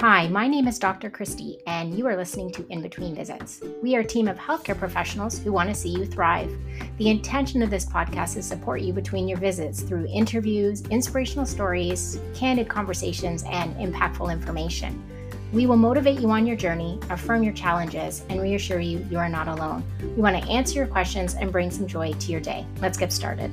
Hi, my name is Dr. Christy, and you are listening to In Between Visits. We are a team of healthcare professionals who want to see you thrive. The intention of this podcast is to support you between your visits through interviews, inspirational stories, candid conversations, and impactful information. We will motivate you on your journey, affirm your challenges, and reassure you you are not alone. We want to answer your questions and bring some joy to your day. Let's get started.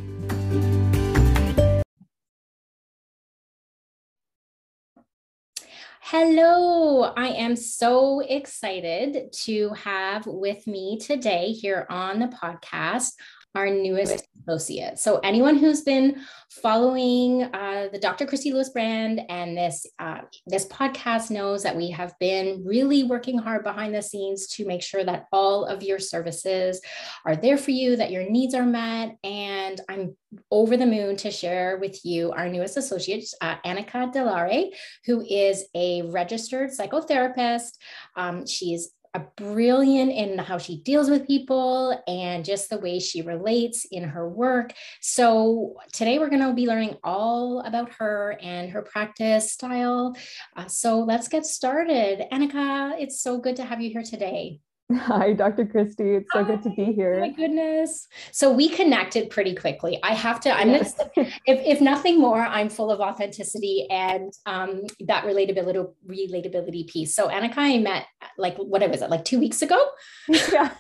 Hello, I am so excited to have with me today here on the podcast our newest associate. So anyone who's been following uh, the Dr. Christy Lewis brand and this uh, this podcast knows that we have been really working hard behind the scenes to make sure that all of your services are there for you, that your needs are met, and I'm over the moon to share with you our newest associate, uh, Annika Delare, who is a registered psychotherapist. Um, she's brilliant in how she deals with people and just the way she relates in her work. So, today we're going to be learning all about her and her practice style. Uh, so, let's get started. Annika, it's so good to have you here today. Hi, Dr. Christy. It's so Hi. good to be here. Oh my goodness. So we connected pretty quickly. I have to, I'm yes. gonna if, if nothing more, I'm full of authenticity and um, that relatability relatability piece. So Annika I met like what was it, like two weeks ago? Yeah.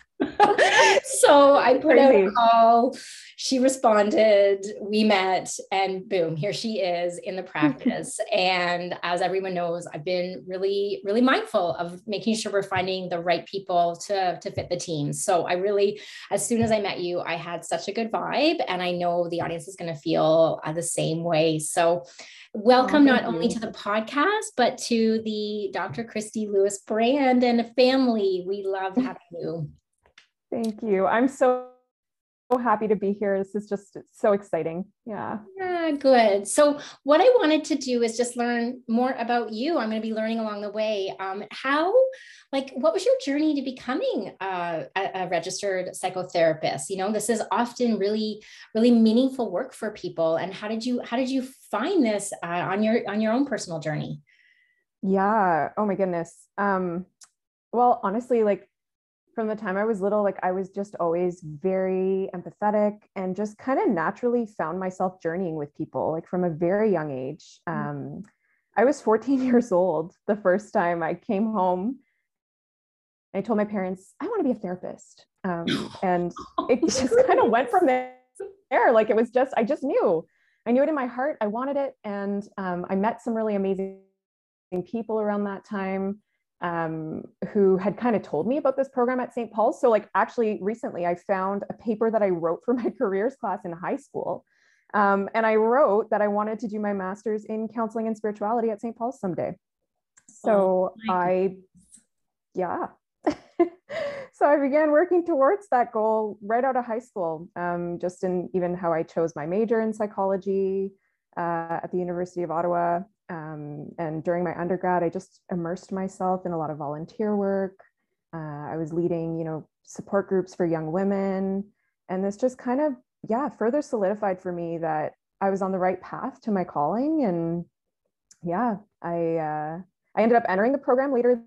So I put out a call. She responded. We met, and boom, here she is in the practice. and as everyone knows, I've been really, really mindful of making sure we're finding the right people to to fit the team. So I really, as soon as I met you, I had such a good vibe, and I know the audience is going to feel uh, the same way. So welcome oh, not only to the podcast but to the dr christy lewis brand and family we love having you Thank you. I'm so so happy to be here. This is just so exciting. Yeah. Yeah, good. So, what I wanted to do is just learn more about you. I'm going to be learning along the way. Um, how, like, what was your journey to becoming uh, a, a, registered psychotherapist? You know, this is often really, really meaningful work for people. And how did you, how did you find this uh, on your on your own personal journey? Yeah. Oh my goodness. Um, well, honestly, like from the time I was little, like I was just always very empathetic and just kind of naturally found myself journeying with people, like from a very young age. Mm. Um, I was 14 years old the first time I came home. I told my parents, I want to be a therapist. Um, and it just kind of went from there. Like it was just, I just knew. I knew it in my heart. I wanted it. And um, I met some really amazing people around that time um, who had kind of told me about this program at St. Paul's. So, like, actually, recently I found a paper that I wrote for my careers class in high school. Um, and I wrote that I wanted to do my master's in counseling and spirituality at St. Paul's someday. So, oh, I, yeah. so I began working towards that goal right out of high school, um, just in even how I chose my major in psychology uh, at the University of Ottawa. Um, and during my undergrad, I just immersed myself in a lot of volunteer work. Uh, I was leading, you know, support groups for young women. And this just kind of, yeah, further solidified for me that I was on the right path to my calling. And yeah, I, uh, I ended up entering the program later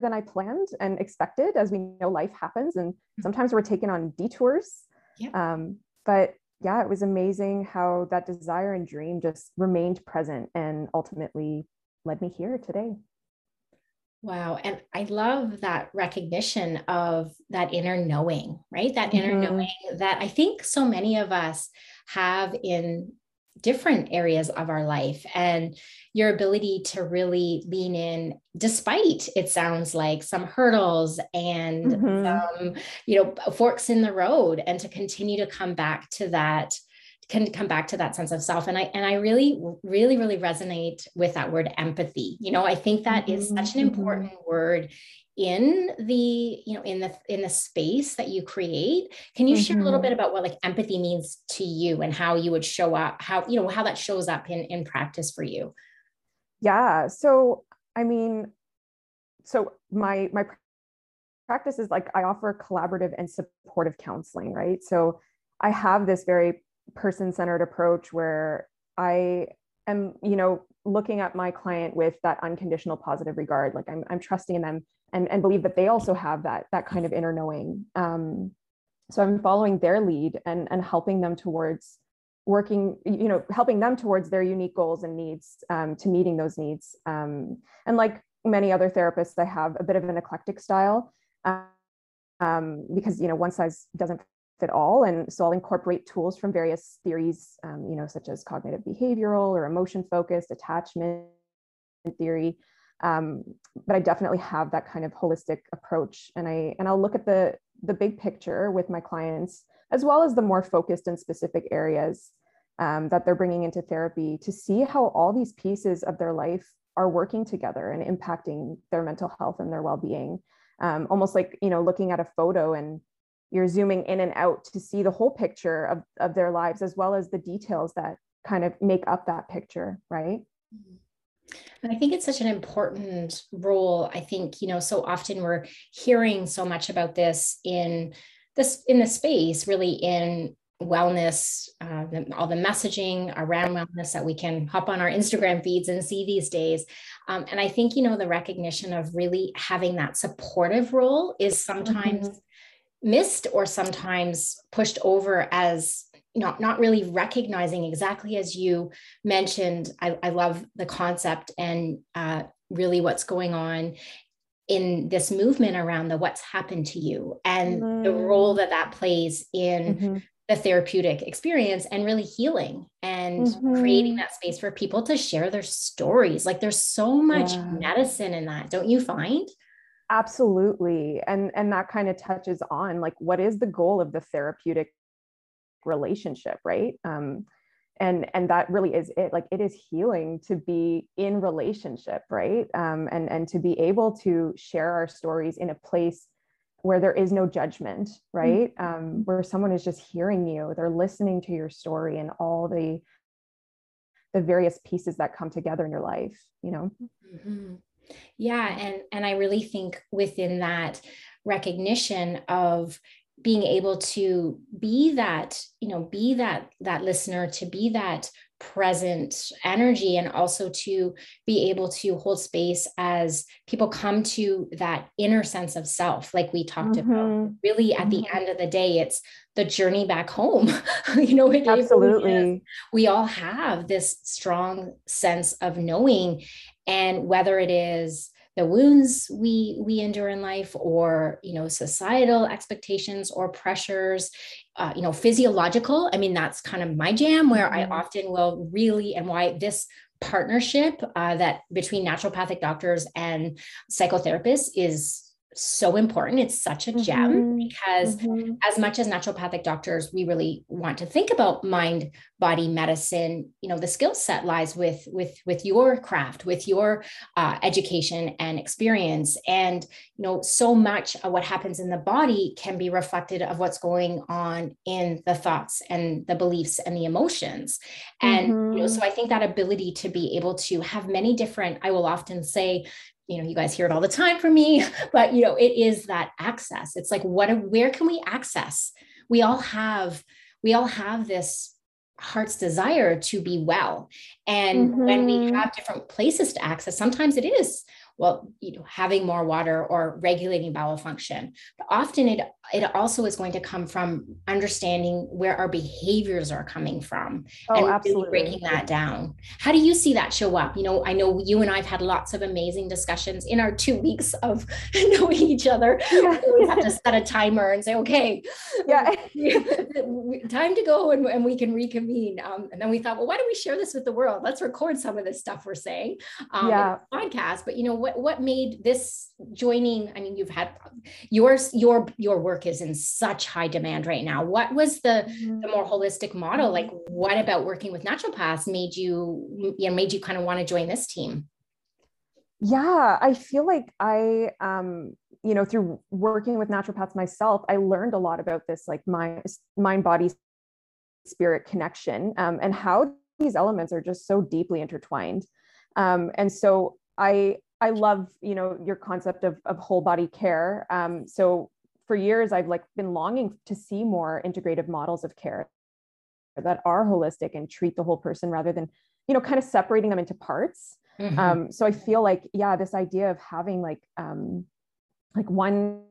than I planned and expected. As we know, life happens, and mm-hmm. sometimes we're taken on detours. Yeah. Um, but yeah, it was amazing how that desire and dream just remained present and ultimately led me here today. Wow. And I love that recognition of that inner knowing, right? That inner mm-hmm. knowing that I think so many of us have in different areas of our life and your ability to really lean in despite it sounds like some hurdles and mm-hmm. some you know forks in the road and to continue to come back to that can come back to that sense of self and i and i really really really resonate with that word empathy you know i think that mm-hmm. such an mm-hmm. important word in the you know in the in the space that you create can you mm-hmm. share a little mm-hmm. bit about what like empathy means to you and how you would show up how you know how that shows up in in practice for you yeah so i mean so my my practice is like i offer collaborative and supportive counseling right so i have this very person centered approach where i am you know looking at my client with that unconditional positive regard. Like i'm, I'm trusting in them and, and believe that they also have that that kind of inner knowing. Um, so i'm following their lead and and helping them towards working you know helping them towards their unique goals and needs um, to meeting those needs. Um, and like many other therapists i have a bit of an eclectic style um, because you know one size doesn't fit all. And so i'll incorporate tools from various theories um, you know such as cognitive behavioral or emotion focused attachment theory. Um, but i definitely have that kind of holistic approach. And i and i'll look at the the big picture with my clients as well as the more focused and specific areas um, that they're bringing into therapy to see how all these pieces of their life are working together and impacting their mental health and their well-being. Um, almost like you know looking at a photo and you're zooming in and out to see the whole picture of, of their lives as well as the details that kind of make up that picture right mm-hmm. and i think it's such an important role i think you know so often we're hearing so much about this in this in the space really in wellness, uh, the, all the messaging around wellness that we can hop on our Instagram feeds and see these days. Um, and I think, you know, the recognition of really having that supportive role is sometimes mm-hmm. Missed or sometimes pushed over as not, not really recognizing exactly as you mentioned. I, I love the concept and uh, really what's going on in this movement around the what's happened to you and mm-hmm. the role that that plays in mm-hmm the therapeutic experience and really healing and mm-hmm. creating that space for people to share their stories. Like there's so much yeah. medicine in that, don't you find? Absolutely. And and that kind of touches on like what is the goal of the therapeutic relationship, right? Um and and that really is it like it is healing to be in relationship right um, and and to be able to share our stories in a place where there is no judgment, right? Mm-hmm. Um, where someone is just hearing you, they're listening to your story and all the the various pieces that come together in your life, you know. Mm-hmm. Yeah, and and I really think within that recognition of being able to be that you know be that that listener to be that present energy and also to be able to hold space as people come to that inner sense of self like we talked mm-hmm. about really at mm-hmm. the end of the day it's the journey back home you know absolutely we all have this strong sense of knowing and whether it is the wounds we we endure in life or you know societal expectations or pressures uh, you know physiological i mean that's kind of my jam where mm-hmm. i often will really and why this partnership uh, that between naturopathic doctors and psychotherapists is so important. It's such a gem mm-hmm. because mm-hmm. as much as naturopathic doctors, we really want to think about mind body medicine. You know, the skill set lies with with with your craft, with your uh, education and experience, and you know, so much of what happens in the body can be reflected of what's going on in the thoughts and the beliefs and the emotions. And mm-hmm. you know, so mm-hmm. I think that ability to be able to have many different, I will often say, you know you guys hear it all the time from me but you know it is that access it's like what where can we access we all have we all have this heart's desire to be well and mm-hmm. when we mm-hmm. have different places to access sometimes it is well you know having more water or regulating bowel function. But often it it also is going to come from understanding where our behaviors are coming from oh, and absolutely. Really breaking that down. How do you see that show up? You know i know you and i've had lots of amazing discussions in our two weeks of knowing each other. Yeah. we have to set a timer and say okay yeah. time to go and, and we can reconvene. Um, and then we thought well why don't we share this with the world? Let's record some of this stuff we're saying um, yeah. podcast. But you know what what made this joining i mean you've had yours your your work is in such high demand right now what was the mm-hmm. the more holistic model like mm-hmm. what about working with naturopaths made you you know made you kind of want to join this team yeah i feel like i um you know through working with naturopaths myself i learned a lot about this like my mind body spirit connection um, and how these elements are just so deeply intertwined um, and so i I love, you know, your concept of, of whole body care. Um, so for years, I've like been longing to see more integrative models of care that are holistic and treat the whole person rather than you know kind of separating them into parts Mhm. um, so i feel like yeah this idea of having like um, like one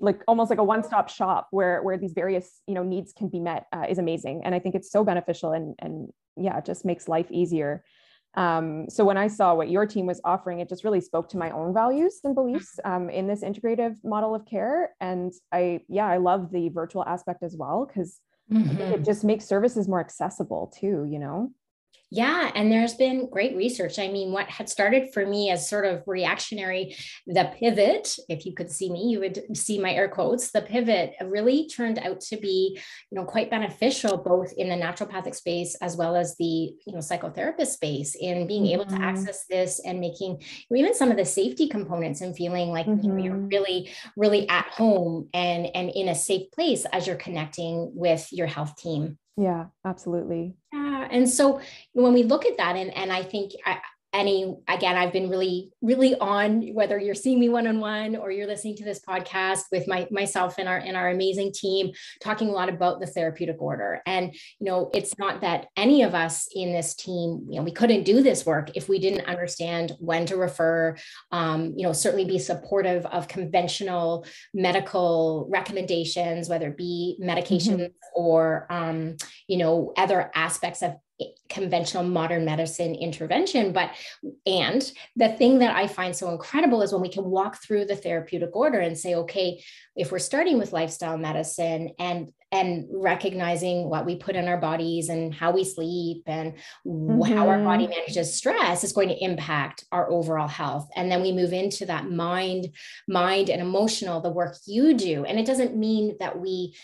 like almost like a one-stop shop where where these various you know needs can be met uh, is amazing and i think it's so beneficial and and yeah it just makes life easier um, so when i saw what your team was offering it just really spoke to my own values and beliefs um, in this integrative model of care. And i yeah i love the virtual aspect as well because Mhm. it just makes services more accessible too you know Yeah, and there's been great research. I mean, what had started for me as sort of reactionary, the pivot, if you could see me, you would see my air quotes, the pivot really turned out to be, you know, quite beneficial both in the naturopathic space as well as the, you know, psychotherapist space in being able to Mhm. access this and making even some of the safety components and feeling like you know, you're Mhm. really, really at home and and in a safe place as you're connecting with your health team. Yeah absolutely Yeah. And so when we look at that, and, and I think I, any, again, I've been really, really on whether you're seeing me one-on-one or you're listening to this podcast with my myself and our and our amazing team talking a lot about the therapeutic order. And you know, it's not that any of us in this team, you know, we couldn't do this work if we didn't understand when to refer, um, you know, certainly be supportive of conventional medical recommendations, whether it be medications or um, you know other aspects of conventional modern medicine intervention but and the thing that i find so incredible is when we can walk through the therapeutic order and say okay if we're starting with lifestyle medicine and and recognizing what we put in our bodies and how we sleep and mm-hmm. how our body manages stress is going to impact our overall health and then we move into that mind mind and emotional the work you do and it doesn't mean that we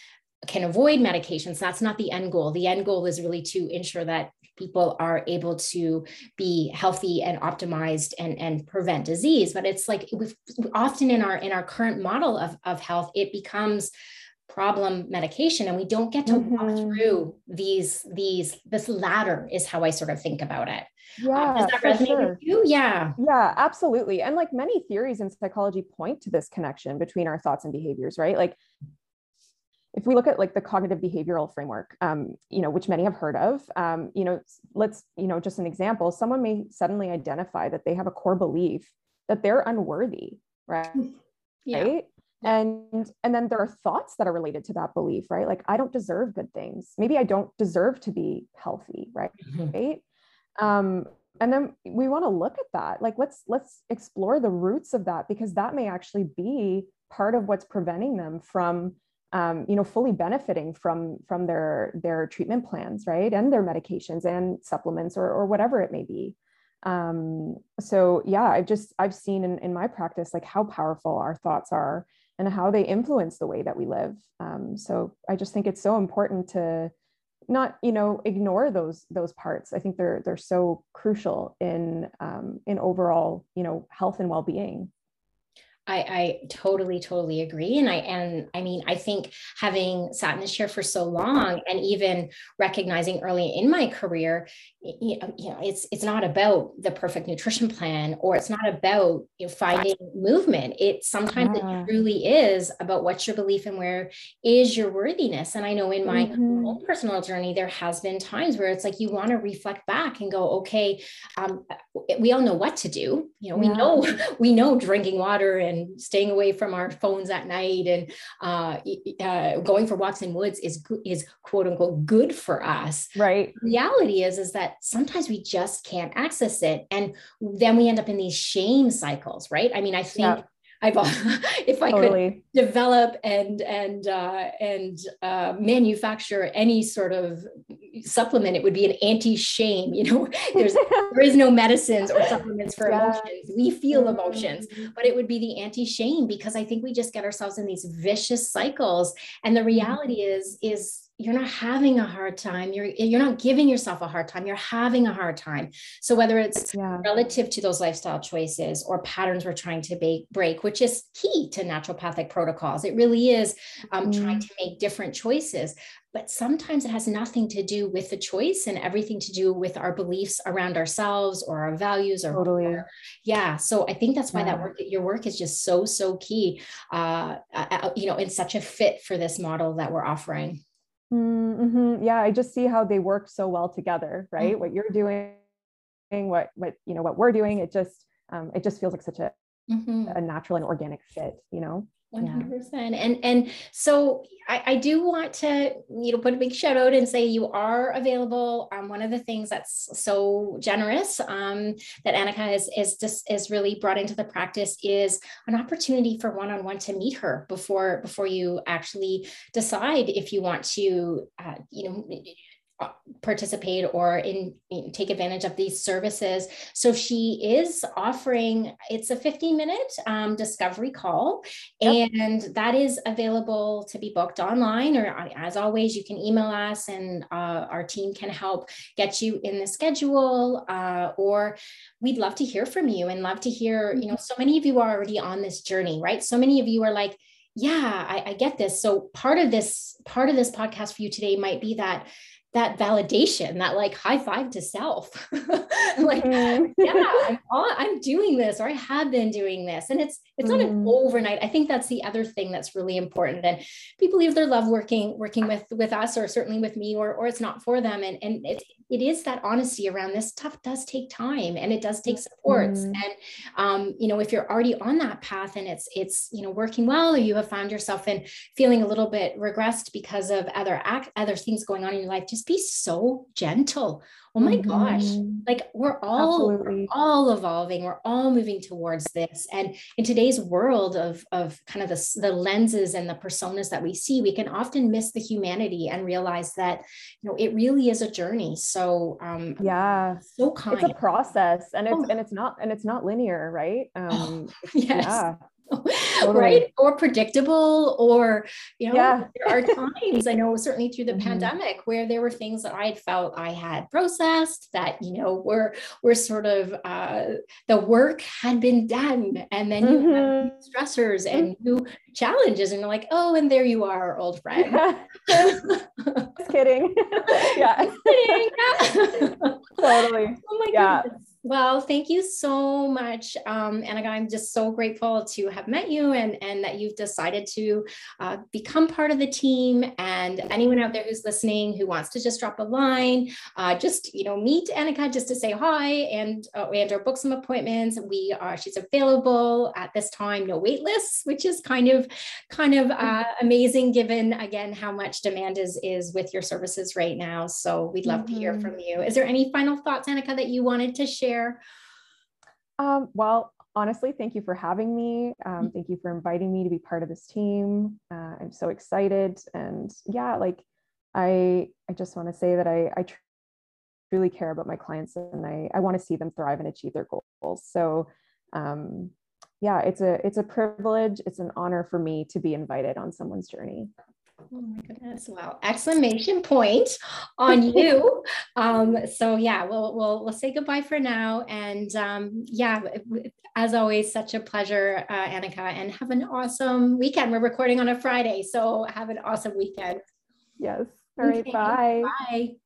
can avoid medications. That's not the end goal. The end goal is really to ensure that people are able to be healthy and optimized and, and prevent disease. But it's like we've often in our in our current model of, of health, it becomes problem medication and we don't get to mm-hmm. walk through these these this ladder is how I sort of think about it. Yeah, um, does that resonate sure. with you? Yeah. Yeah, absolutely. And like many theories in psychology point to this connection between our thoughts and behaviors, right? Like if we look at like the cognitive behavioral framework, um, you know, which many have heard of, um, you know, let's, you know, just an example, someone may suddenly identify that they have a core belief that they're unworthy, right? Yeah. Right. And and then there are thoughts that are related to that belief, right? Like I don't deserve good things. Maybe I don't deserve to be healthy, right? Mhm. Right. Um, and then we want to look at that. Like let's let's explore the roots of that because that may actually be part of what's preventing them from um, you know fully benefiting from from their their treatment plans right? And their medications and supplements or, or whatever it may be. Um, so yeah i've just i've seen in, in my practice like how powerful our thoughts are and how they influence the way that we live. Um, so i just think it's so important to not you know ignore those those parts. I think they're they're so crucial in um, in overall you know health and well-being I, I totally, totally agree. And I and I mean, I think having sat in this chair for so long and even recognizing early in my career, you know, you know it's it's not about the perfect nutrition plan or it's not about you know, finding movement. It sometimes Yeah. it truly is about what's your belief and where is your worthiness. And I know in my Mhm. own personal journey, there has been times where it's like you want to reflect back and go, okay, um, we all know what to do. You know, we Yeah. know we know drinking water and staying away from our phones at night and uh, uh, going for walks in woods is is quote unquote good for us. right Reality is is that sometimes we just can't access it, and then we end up in these shame cycles, right? I mean, I think. Yeah. I've if I could develop and and uh, and uh, manufacture any sort of supplement, it would be an anti-shame. You know, there's there is no medicines or supplements for Yeah. emotions. We feel emotions, Mhm. but it would be the anti-shame because I think we just get ourselves in these vicious cycles. And Mm-hmm. the reality is is you're not having a hard time. You're you're not giving yourself a hard time. You're having a hard time. So whether it's yeah relative to those lifestyle choices or patterns we're trying to ba- break, which is key to naturopathic protocols. It really is um, trying to make different choices. But sometimes it has nothing to do with the choice and everything to do with our beliefs around ourselves or our values or totally yeah. So I think that's why that Yeah. work, your work is just so, so key, uh, uh, you know, in such a fit for this model that we're offering. Mm-hmm. Yeah, I just see how they work so well together, right? Mm-hmm. What you're doing, what what you know, what we're doing, it just um, it just feels like such a mm-hmm. a natural and organic fit, you know. 100% yeah. and and so I, I, do want to you know put a big shout out and say you are available um, one of the things that's so generous um, that Annika is is just is really brought into the practice is an opportunity for one-on-one to meet her before before you actually decide if you want to uh, you know participate or in, in, take advantage of these services so she is offering it's a 15 minute um, discovery call yep. and that is available to be booked online or uh, as always you can email us and uh, our team can help get you in the schedule uh, or we'd love to hear from you and love to hear you know mm-hmm. so many of you are already on this journey right so many of you are like yeah I, I get this so part of this part of this podcast for you today might be that that validation, that like high five to self. like, mm-hmm. yeah, I'm, I'm, doing this, or I have been doing this. And it's it's mm-hmm. not an mm-hmm. overnight. I think that's the other thing that's really important. And people either love working, working with with us or certainly with me, or or it's not for them. And and it, it is that honesty around this stuff does take time and it does take supports. Mm-hmm. And um, you know, if you're already on that path and it's it's you know working well, or you have found yourself in feeling a little bit regressed because of other act other things going on in your life, just be so gentle. Oh my mm-hmm. gosh like we're all we're all evolving. We're all moving towards this. And in today's world of of kind of the, the lenses and the personas that we see we can often miss the humanity and realize that you know it really is a journey. So um yeah. so kind it's a process and it's oh. and it's not and it's not linear right? Um oh, yes. yeah totally. right or predictable or you know yeah. there are times i know certainly through the mm-hmm. pandemic where there were things that i had felt i had processed that you know were were sort of uh, the work had been done and then you mm-hmm. have stressors and mm-hmm. new challenges and you're like oh and there you are old friend just kidding yeah just kidding. yeah. totally oh my yeah. goodness well, thank you so much, um, Annika. I'm just so grateful to have met you and, and that you've decided to uh, become part of the team. And anyone out there who's listening who wants to just drop a line, uh, just you know meet Annika just to say hi and uh, and or book some appointments. We are she's available at this time, no wait lists, which is kind of kind of uh, amazing given again how much demand is is with your services right now. So we'd love mm-hmm. to hear mm-hmm. from you. Is there any final thoughts, Annika, that you wanted to share? Share? Um, well, honestly, thank you for having me. Um, mm-hmm. thank you for inviting me to be part of this team. Uh, I'm so excited, and yeah, like I, I just want to say that I, I truly care about my clients, and I, I want to see them thrive and achieve their goals. So, um, yeah, it's a, it's a privilege. It's an honor for me to be invited on someone's journey. Oh my goodness! Wow! Exclamation point on you. um, so yeah, we'll we'll we'll say goodbye for now. And um, yeah, as always, such a pleasure, uh, Annika. And have an awesome weekend. We're recording on a Friday, so have an awesome weekend. Yes. All right. Okay. Bye. Bye.